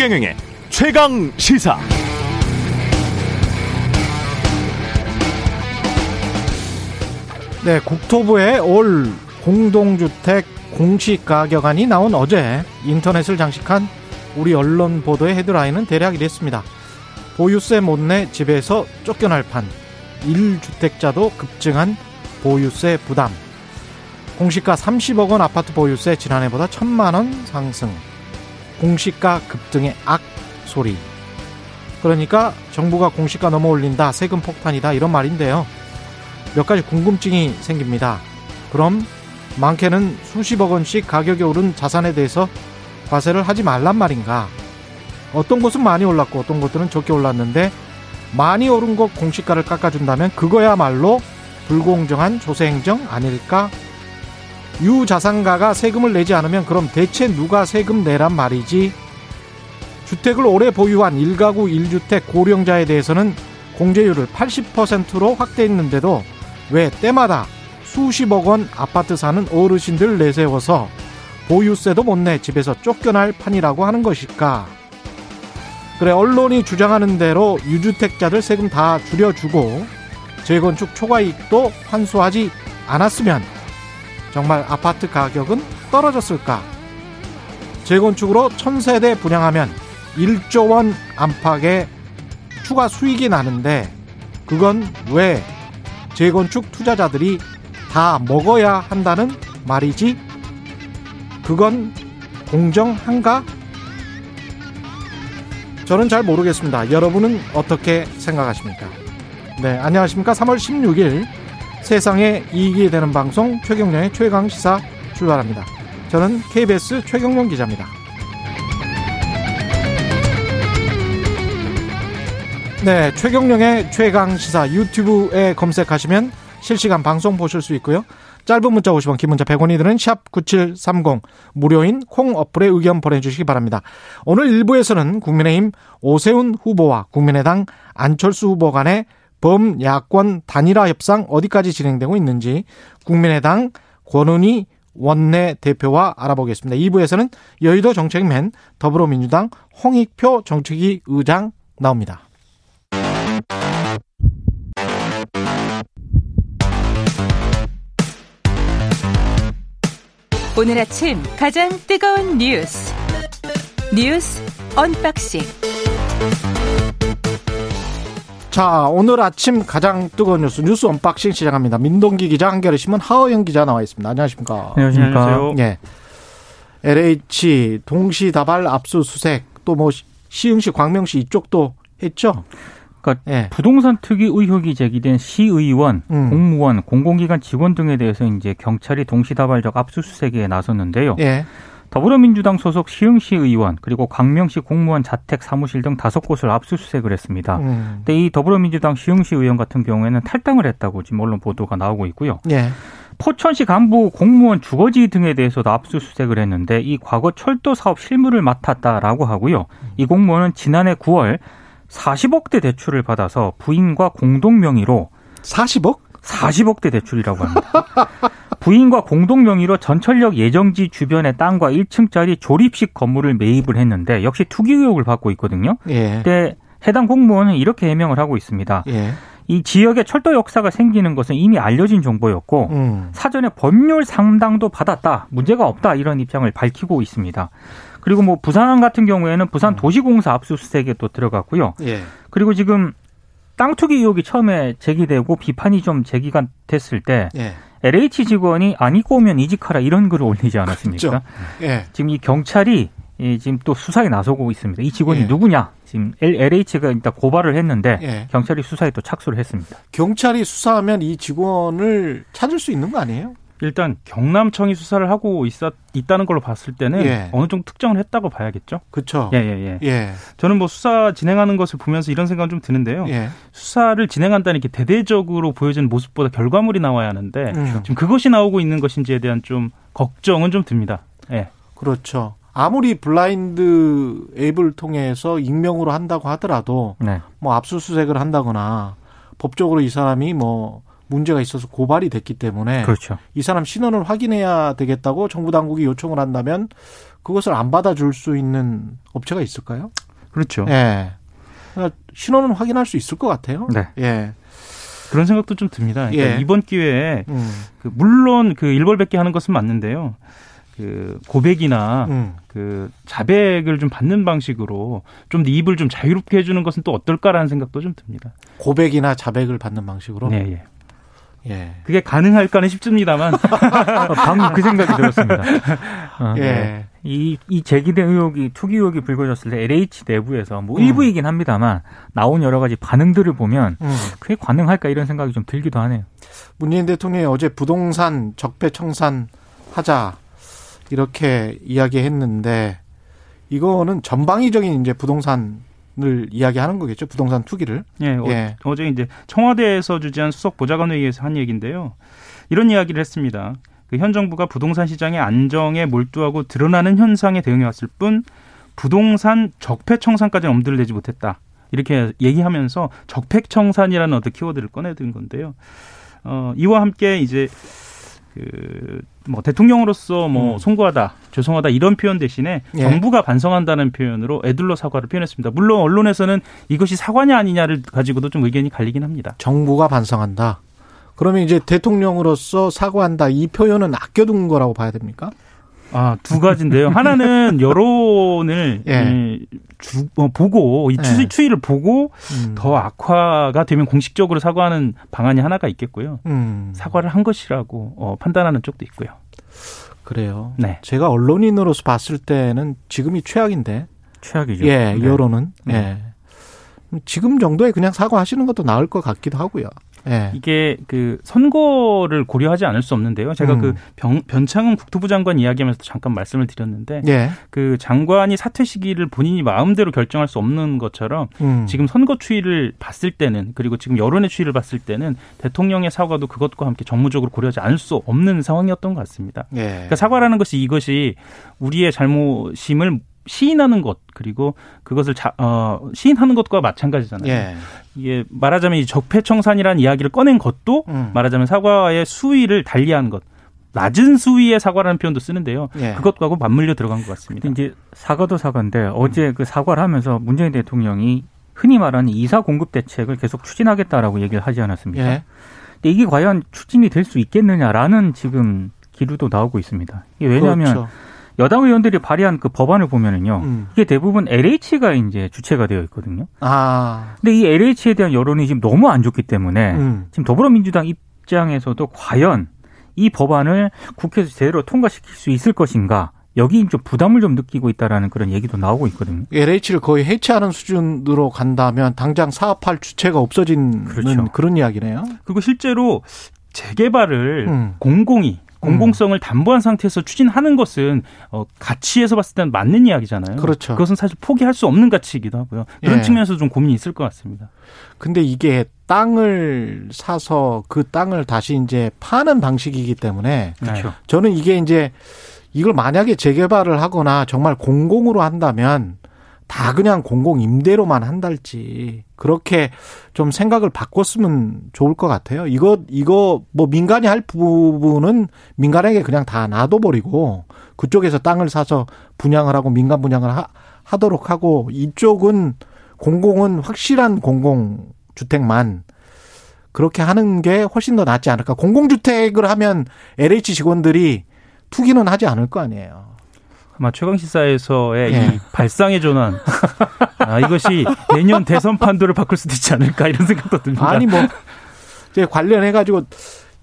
최경영의 최강 시사. 네, 국토부의 올 공동주택 공시 가격안이 나온 어제 인터넷을 장식한 우리 언론 보도의 헤드라인은 대략 이랬습니다. 보유세 못 내 집에서 쫓겨날 판. 1주택자도 급증한 보유세 부담. 공시가 30억 원 아파트 보유세 지난해보다 1천만 원 상승. 공시가 급등의 악 소리. 그러니까 정부가 공시가 넘어 올린다, 세금 폭탄이다 이런 말인데요. 몇 가지 궁금증이 생깁니다. 그럼 많게는 수십억 원씩 가격이 오른 자산에 대해서 과세를 하지 말란 말인가? 어떤 곳은 많이 올랐고 어떤 곳들은 적게 올랐는데 많이 오른 것 공시가를 깎아준다면 그거야말로 불공정한 조세 행정 아닐까? 유자산가가 세금을 내지 않으면 그럼 대체 누가 세금 내란 말이지? 주택을 오래 보유한 1가구 1주택 고령자에 대해서는 공제율을 80%로 확대했는데도 왜 때마다 수십억 원 아파트 사는 어르신들 내세워서 보유세도 못 내 집에서 쫓겨날 판이라고 하는 것일까? 그래 언론이 주장하는 대로 유주택자들 세금 다 줄여주고 재건축 초과이익도 환수하지 않았으면 정말 아파트 가격은 떨어졌을까? 재건축으로 천세대 분양하면 1조 원 안팎의 추가 수익이 나는데 그건 왜 재건축 투자자들이 다 먹어야 한다는 말이지? 그건 공정한가? 저는 잘 모르겠습니다. 여러분은 어떻게 생각하십니까? 네, 안녕하십니까. 3월 16일 세상에 이익이 되는 방송 최경련의 최강 시사 출발합니다. 저는 KBS 최경련 기자입니다. 네, 최경령의 최강 시사 유튜브에 검색하시면 실시간 방송 보실 수 있고요. 짧은 문자 50원, 긴 문자 100원이 드는 샵 9730 무료인 콩 어플에 의견 보내주시기 바랍니다. 오늘 1부에서는 국민의힘 오세훈 후보와 국민의당 안철수 후보 간의 범야권 단일화 협상 어디까지 진행되고 있는지 국민의당 권은희 원내 대표와 알아보겠습니다. 2부에서는 여의도 정책맨 더불어민주당 홍익표 정책위 의장 나옵니다. 오늘 아침 가장 뜨거운 뉴스 뉴스 언박싱 자 오늘 아침 가장 뜨거운 뉴스 뉴스 unboxing 시작합니다. 민동기 기자 한겨레 신문 하어영 기자 나와 있습니다. 안녕하십니까? 안녕하십니까? 예. LH 동시다발 압수수색 또 뭐 시흥시 광명시 이쪽도 했죠. 그러니까 예. 부동산 투기 의혹이 제기된 시의원, 음. 공무원, 공공기관 직원 등에 대해서 이제 경찰이 동시다발적 압수수색에 나섰는데요. 예. 더불어민주당 소속 시흥시 의원 그리고 광명시 공무원 자택 사무실 등 다섯 곳을 압수수색을 했습니다. 음. 근데 이 더불어민주당 시흥시 의원 같은 경우에는 탈당을 했다고 지금 언론 보도가 나오고 있고요. 예. 포천시 간부 공무원 주거지 등에 대해서도 압수수색을 했는데 이 과거 철도 사업 실무를 맡았다라고 하고요. 이 공무원은 지난해 9월 40억 대 대출을 받아서 부인과 공동 명의로 40억? 40억 대 대출이라고 합니다. 부인과 공동 명의로 전철역 예정지 주변의 땅과 1층짜리 조립식 건물을 매입을 했는데 역시 투기 의혹을 받고 있거든요. 예. 근데 해당 공무원은 이렇게 해명을 하고 있습니다. 예. 이 지역에 철도 역사가 생기는 것은 이미 알려진 정보였고 음. 사전에 법률 상담도 받았다. 문제가 없다. 이런 입장을 밝히고 있습니다. 그리고 뭐 부산 같은 경우에는 부산 음. 도시공사 압수수색에 또 들어갔고요. 예. 그리고 지금 땅 투기 의혹이 처음에 제기되고 비판이 좀 제기가 됐을 때 예. LH 직원이 아니고 오면 이직하라 이런 글을 올리지 않았습니까? 예. 지금 이 경찰이 지금 또 수사에 나서고 있습니다. 이 직원이 예. 누구냐? 지금 LH가 일단 고발을 했는데 예. 경찰이 수사에 또 착수를 했습니다. 경찰이 수사하면 이 직원을 찾을 수 있는 거 아니에요? 일단 경남청이 수사를 하고 있었 있다는 걸로 봤을 때는 예. 어느 정도 특정을 했다고 봐야겠죠. 그렇죠. 예, 예, 예, 예. 저는 뭐 수사 진행하는 것을 보면서 이런 생각은 좀 드는데요. 예. 수사를 진행한다는 이렇게 대대적으로 보여지는 모습보다 결과물이 나와야 하는데 음. 지금 그것이 나오고 있는 것인지에 대한 좀 걱정은 좀 듭니다. 예. 그렇죠. 아무리 블라인드 앱을 통해서 익명으로 한다고 하더라도 네. 뭐 압수수색을 한다거나 법적으로 이 사람이 뭐 문제가 있어서 고발이 됐기 때문에 그렇죠. 이 사람 신원을 확인해야 되겠다고 정부 당국이 요청을 한다면 그것을 안 받아줄 수 있는 업체가 있을까요? 그렇죠. 예. 그러니까 신원은 확인할 수 있을 것 같아요. 네. 예. 그런 생각도 좀 듭니다. 그러니까 예. 이번 기회에 음. 그 물론 그 일벌백계 하는 것은 맞는데요. 그 고백이나 음. 그 자백을 좀 받는 방식으로 좀 입을 좀 자유롭게 해주는 것은 또 어떨까라는 생각도 좀 듭니다. 고백이나 자백을 받는 방식으로. 네, 예. 예. 그게 가능할까는 싶습니다만 방금 그 생각이 들었습니다. 어, 예. 네. 이, 이 제기된 의혹이, 투기 의혹이 불거졌을 때 LH 내부에서 뭐 음. 일부이긴 합니다만 나온 여러 가지 반응들을 보면 음. 그게 가능할까 이런 생각이 좀 들기도 하네요. 문재인 대통령이 어제 부동산 적폐청산 하자 이렇게 이야기했는데 이거는 전방위적인 이제 부동산 을 이야기하는 거겠죠. 부동산 투기를. 예, 어, 예. 어제 이제 청와대에서 주재한 수석 보좌관 회의에서 한 얘기인데요. 이런 이야기를 했습니다. 그 현 정부가 부동산 시장의 안정에 몰두하고 드러나는 현상에 대응해 왔을 뿐 부동산 적폐청산까지는 엄두를 내지 못했다. 이렇게 얘기하면서 적폐청산이라는 어떤 키워드를 꺼내든 건데요. 어, 이와 함께 이제 그 뭐 대통령으로서 뭐 음. 송구하다, 죄송하다 이런 표현 대신에 예. 정부가 반성한다는 표현으로 애들로 사과를 표현했습니다. 물론 언론에서는 이것이 사과냐 아니냐를 가지고도 좀 의견이 갈리긴 합니다. 정부가 반성한다. 그러면 이제 대통령으로서 사과한다. 이 표현은 아껴둔 거라고 봐야 됩니까? 아, 두 가지인데요. 하나는 여론을 예. 예, 주, 어, 보고 이 추, 예. 추이를 보고 음. 더 악화가 되면 공식적으로 사과하는 방안이 하나가 있겠고요. 음. 사과를 한 것이라고 어, 판단하는 쪽도 있고요. 그래요. 네. 제가 언론인으로서 봤을 때는 지금이 최악인데. 최악이죠. 예, 네. 여론은. 네. 예. 지금 정도에 그냥 사과하시는 것도 나을 것 같기도 하고요. 예. 이게 그 선거를 고려하지 않을 수 없는데요. 제가 음. 그 변, 변창흠 국토부 장관 이야기하면서 잠깐 말씀을 드렸는데 예. 그 장관이 사퇴 시기를 본인이 마음대로 결정할 수 없는 것처럼 음. 지금 선거 추이를 봤을 때는 그리고 지금 여론의 추이를 봤을 때는 대통령의 사과도 그것과 함께 정무적으로 고려하지 않을 수 없는 상황이었던 것 같습니다. 예. 그러니까 사과라는 것이 이것이 우리의 잘못임을 시인하는 것 그리고 그것을 자, 어, 시인하는 것과 마찬가지잖아요. 예. 이게 말하자면 이 적폐청산이라는 이야기를 꺼낸 것도 음. 말하자면 사과의 수위를 달리한 것. 낮은 수위의 사과라는 표현도 쓰는데요. 예. 그것과도 맞물려 들어간 것 같습니다. 이제 사과도 사과인데 어제 그 사과를 하면서 문재인 대통령이 흔히 말하는 이사 공급 대책을 계속 추진하겠다라고 얘기를 하지 않았습니까? 예. 근데 이게 과연 추진이 될 수 있겠느냐라는 지금 기류도 나오고 있습니다. 이게 왜냐하면 그렇죠. 여당 의원들이 발의한 그 법안을 보면은요. 음. 이게 대부분 LH가 이제 주체가 되어 있거든요. 아. 근데 이 LH에 대한 여론이 지금 너무 안 좋기 때문에 음. 지금 더불어민주당 입장에서도 과연 이 법안을 국회에서 제대로 통과시킬 수 있을 것인가 여기 좀 부담을 좀 느끼고 있다라는 그런 얘기도 나오고 있거든요. LH를 거의 해체하는 수준으로 간다면 당장 사업할 주체가 없어지는 그렇죠. 그런 이야기네요. 그리고 실제로 재개발을 음. 공공이 공공성을 담보한 상태에서 추진하는 것은 어, 가치에서 봤을 때는 맞는 이야기잖아요. 그렇죠. 것은 사실 포기할 수 없는 가치이기도 하고요. 그런 예. 측면에서 좀 고민이 있을 것 같습니다. 근데 이게 땅을 사서 그 땅을 다시 이제 파는 방식이기 때문에 그렇죠. 저는 이게 이제 이걸 만약에 재개발을 하거나 정말 공공으로 한다면 다 그냥 공공 임대로만 한달지 그렇게 좀 생각을 바꿨으면 좋을 것 같아요. 이거 이거 뭐 민간이 할 부분은 민간에게 그냥 다 놔둬버리고 그쪽에서 땅을 사서 분양을 하고 민간 분양을 하, 하도록 하고 이쪽은 공공은 확실한 공공 주택만 그렇게 하는 게 훨씬 더 낫지 않을까. 공공주택을 하면 LH 직원들이 투기는 하지 않을 거 아니에요. 아마 최강시사에서의 예. 이 발상의 전환. 아, 이것이 내년 대선 판도를 바꿀 수도 있지 않을까 이런 생각도 듭니다. 아니 뭐 이제 관련해 가지고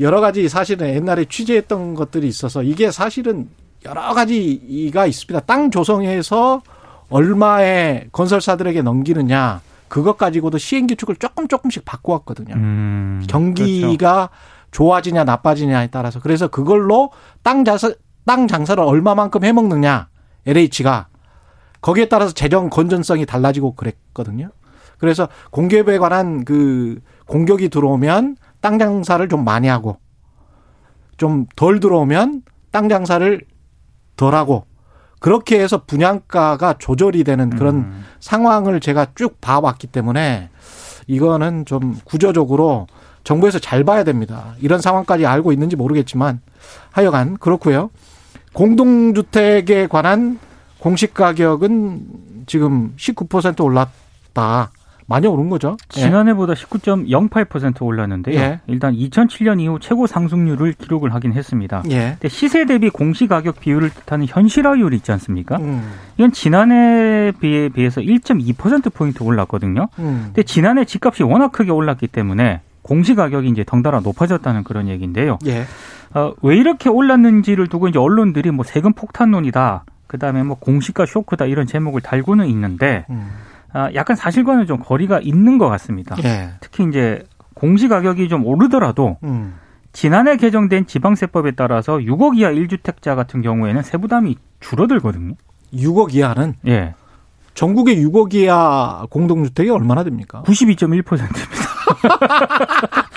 여러 가지 사실은 옛날에 취재했던 것들이 있어서 이게 사실은 여러 가지가 있습니다. 땅 조성해서 얼마의 건설사들에게 넘기느냐 그것 가지고도 시행 규칙을 조금 조금씩 바꿔왔거든요. 음, 경기가 좋아지냐 나빠지냐에 따라서 그래서 그걸로 땅 자사 땅 장사를 얼마만큼 해먹느냐 LH가 거기에 따라서 재정 건전성이 달라지고 그랬거든요. 그래서 공기업에 관한 그 공격이 들어오면 땅 장사를 좀 많이 하고 좀 덜 들어오면 땅 장사를 덜 하고 그렇게 해서 분양가가 조절이 되는 그런 상황을 제가 쭉 봐왔기 때문에 이거는 좀 구조적으로 정부에서 잘 봐야 됩니다. 이런 상황까지 알고 있는지 모르겠지만 하여간 그렇고요. 공동주택에 관한 공시 가격은 지금 19% 올랐다. 많이 오른 거죠. 예. 지난해보다 19.08% 올랐는데요. 예. 일단 2007년 이후 최고 상승률을 기록을 하긴 했습니다. 예. 근데 시세 대비 공시 가격 비율을 뜻하는 현실화율이 있지 않습니까? 음. 이건 지난해 비에 비해서 1.2% 포인트 올랐거든요. 음. 근데 지난해 집값이 워낙 크게 올랐기 때문에 공시 가격이 이제 덩달아 높아졌다는 그런 얘기인데요. 예. 어, 왜 이렇게 올랐는지를 두고 이제 언론들이 뭐 세금 폭탄론이다. 그다음에 뭐 공시가 쇼크다 이런 제목을 달고는 있는데 음. 아, 약간 사실과는 좀 거리가 있는 것 같습니다. 예. 특히 이제 공시 가격이 좀 오르더라도 음. 지난해 개정된 지방세법에 따라서 6억 이하 1주택자 같은 경우에는 세부담이 줄어들거든요. 6억 이하는? 예. 전국의 6억 이하 공동주택이 얼마나 됩니까? 92.1%입니다.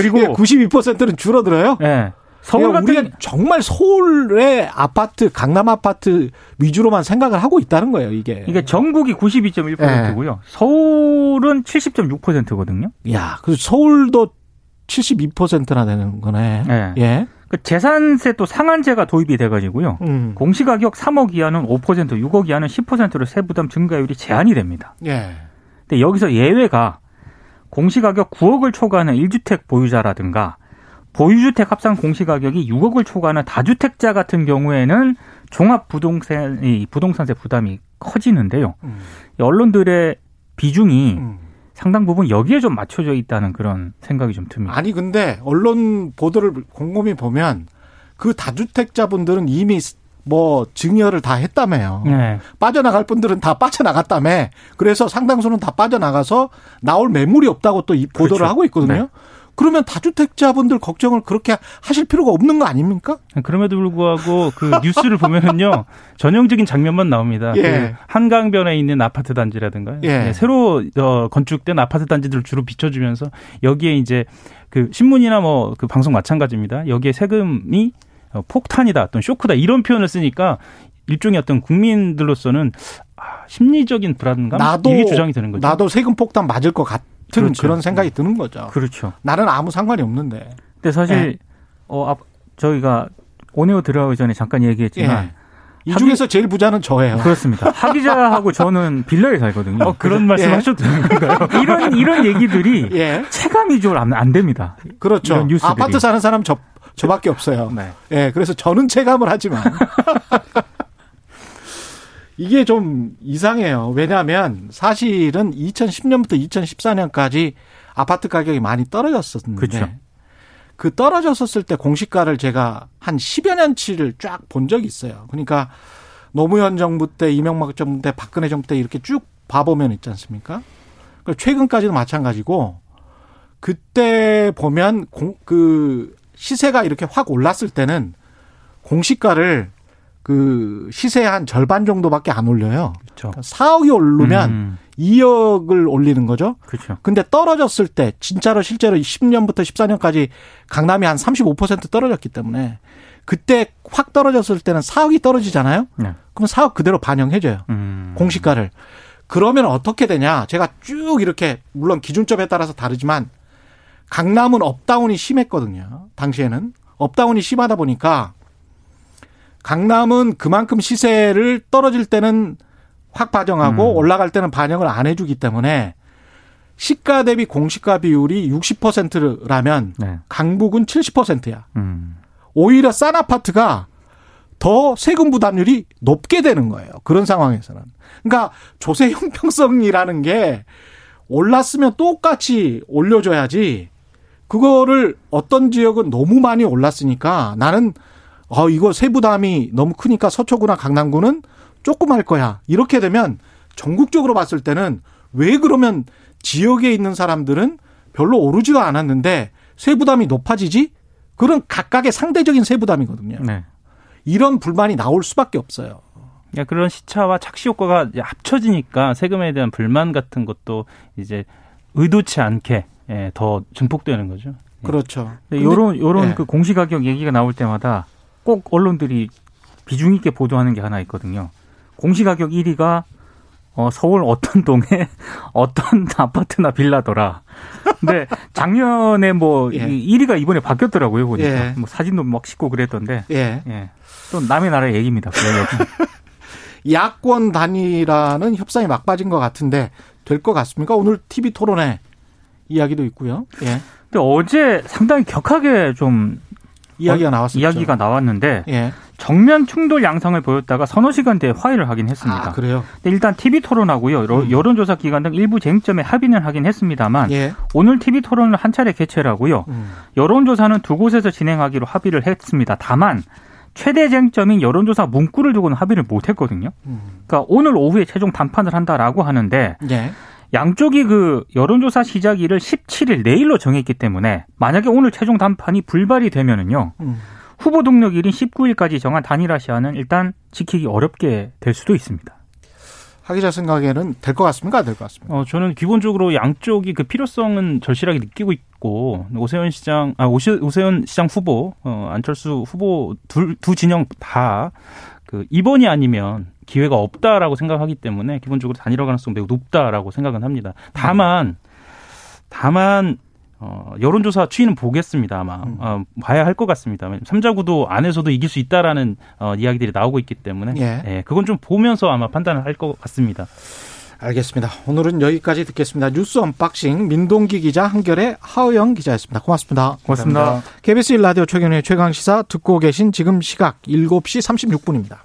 그리고 예, 92%는 줄어들어요? 예. 서울 같은 우리가 정말 서울의 아파트, 강남 아파트 위주로만 생각을 하고 있다는 거예요, 이게. 이게 전국이 92.1%고요. 네. 서울은 70.6%거든요. 야, 그 서울도 72%나 되는 거네. 네. 예. 그 재산세 또 상한제가 도입이 돼가지고요. 음. 공시가격 3억 이하는 5%, 6억 이하는 10%로 세부담 증가율이 제한이 됩니다. 예. 근데 여기서 예외가 공시가격 9억을 초과하는 1주택 보유자라든가 보유주택 합산 공시가격이 6억을 초과하는 다주택자 같은 경우에는 종합 부동산 이 부동산세 부담이 커지는데요. 음. 언론들의 비중이 음. 상당 부분 여기에 좀 맞춰져 있다는 그런 생각이 좀 듭니다. 아니 근데 언론 보도를 곰곰이 보면 그 다주택자분들은 이미 뭐 증여를 다 했다며요. 네. 빠져나갈 분들은 다 빠져나갔다며. 그래서 상당수는 다 빠져나가서 나올 매물이 없다고 또이 보도를 그렇죠. 하고 있거든요. 네. 그러면 다주택자분들 걱정을 그렇게 하실 필요가 없는 거 아닙니까? 그럼에도 불구하고 그 뉴스를 보면은요 전형적인 장면만 나옵니다. 예. 그 한강변에 있는 아파트 단지라든가 예. 네, 새로 어, 건축된 아파트 단지들을 주로 비춰주면서 여기에 이제 그 신문이나 뭐 그 방송 마찬가지입니다. 여기에 세금이 어, 폭탄이다, 어떤 쇼크다 이런 표현을 쓰니까 일종의 어떤 국민들로서는 아, 심리적인 불안감 나도, 이게 주장이 되는 거죠. 나도 세금 폭탄 맞을 것 같. 같은 그렇죠. 그런 생각이 드는 거죠. 그렇죠. 나는 아무 상관이 없는데. 근데 사실 네. 어 저희가 오네오 들어가기 전에 잠깐 얘기했지만 네. 이 중에서 제일 부자는 저예요. 그렇습니다. 하기자하고 저는 빌라에 살거든요. 어, 그런 말씀 예. 하셔도 되는 건가요? 이런 이런 얘기들이 예. 체감이 좀안 됩니다. 그렇죠. 아파트 사는 사람 저 저밖에 없어요. 네. 예, 그래서 저는 체감을 하지만 이게 좀 이상해요. 왜냐하면 사실은 2010년부터 2014년까지 아파트 가격이 많이 떨어졌었는데 그렇죠. 그 떨어졌었을 때 공시가를 제가 한 10여 년치를 쫙 본 적이 있어요. 그러니까 노무현 정부 때, 이명박 정부 때, 박근혜 정부 때 이렇게 쭉 봐보면 있지 않습니까? 최근까지도 마찬가지고 그때 보면 공, 그 시세가 이렇게 확 올랐을 때는 공시가를 그 시세 한 절반 정도밖에 안 올려요. 그렇죠. 4억이 오르면 음. 2억을 올리는 거죠. 그렇죠. 근데 떨어졌을 때 진짜로 실제로 10년부터 14년까지 강남이 한 35% 떨어졌기 때문에 그때 확 떨어졌을 때는 4억이 떨어지잖아요. 네. 그럼 4억 그대로 반영해줘요. 음. 공시가를. 그러면 어떻게 되냐? 제가 쭉 이렇게 물론 기준점에 따라서 다르지만 강남은 up down이 심했거든요. 당시에는 up down이 심하다 보니까 강남은 그만큼 시세를 떨어질 때는 확 반영하고 음. 올라갈 때는 반영을 안 해주기 때문에 시가 대비 공시가 비율이 60%라면 네. 강북은 70%야. 음. 오히려 싼 아파트가 더 세금 부담률이 높게 되는 거예요. 그런 상황에서는. 그러니까 조세 형평성이라는 게 올랐으면 똑같이 올려줘야지 그거를 어떤 지역은 너무 많이 올랐으니까 나는 어, 이거 세부담이 너무 크니까 서초구나 강남구는 조금 할 거야. 이렇게 되면 전국적으로 봤을 때는 왜 그러면 지역에 있는 사람들은 별로 오르지도 않았는데 세부담이 높아지지? 그런 각각의 상대적인 세부담이거든요. 네. 이런 불만이 나올 수밖에 없어요. 그러니까 그런 시차와 착시 효과가 합쳐지니까 세금에 대한 불만 같은 것도 이제 의도치 않게 예, 더 증폭되는 거죠. 예. 그렇죠. 요런 요런 예. 그 공시 가격 얘기가 나올 때마다 꼭 언론들이 비중 있게 보도하는 게 하나 있거든요. 공시 가격 1위가 어, 서울 어떤 동에 어떤 아파트나 빌라더라. 근데 작년에 뭐 예. 1위가 이번에 바뀌었더라고요 보니까 예. 뭐 사진도 막 싣고 그랬던데. 예. 예. 또 남의 나라 얘기입니다. 야권 단일화는 협상이 막 빠진 것 같은데 될 것 같습니까? 오늘 TV 토론회 이야기도 있고요. 예. 근데 어제 상당히 격하게 좀 이야기가 어, 나왔었죠. 이야기가 나왔는데 예. 정면 충돌 양상을 보였다가 서너 시간대에 화해를 하긴 했습니다. 아, 그래요? 일단 TV 토론하고요. 음. 여론조사 기관 등 일부 쟁점에 합의는 하긴 했습니다만 예. 오늘 TV 토론을 한 차례 개최를 하고요. 음. 여론조사는 두 곳에서 진행하기로 합의를 했습니다. 다만 최대 쟁점인 여론조사 문구를 두고는 합의를 못 했거든요. 음. 그러니까 오늘 오후에 최종 담판을 한다라고 하는데 예. 양쪽이 그 여론조사 시작일을 17일 내일로 정했기 때문에 만약에 오늘 최종 담판이 불발이 되면은요. 음. 후보 등록일인 19일까지 정한 단일화 시한은 일단 지키기 어렵게 될 수도 있습니다. 하 기자 생각에는 될 것 같습니까? 될것 같습니다. 어, 저는 기본적으로 양쪽이 그 필요성은 절실하게 느끼고 있고 오세훈 시장, 아 오세훈 시장 후보, 어, 안철수 후보 둘, 두 진영 다 그 이번이 아니면 기회가 없다라고 생각하기 때문에 기본적으로 단일화 가능성 매우 높다라고 생각은 합니다. 다만 다만 어, 여론조사 추이는 보겠습니다, 아마. 음. 어, 봐야 할 것 같습니다. 삼자 구도 안에서도 이길 수 있다라는 어, 이야기들이 나오고 있기 때문에. 예. 예 그건 좀 보면서 아마 판단을 할 것 같습니다. 알겠습니다. 오늘은 여기까지 듣겠습니다. 뉴스 unboxing 민동기 기자 한겨레 하어영 기자였습니다. 고맙습니다. 고맙습니다. KBS 1라디오 최경영의 최강시사 듣고 계신 지금 시각 7시 36분입니다.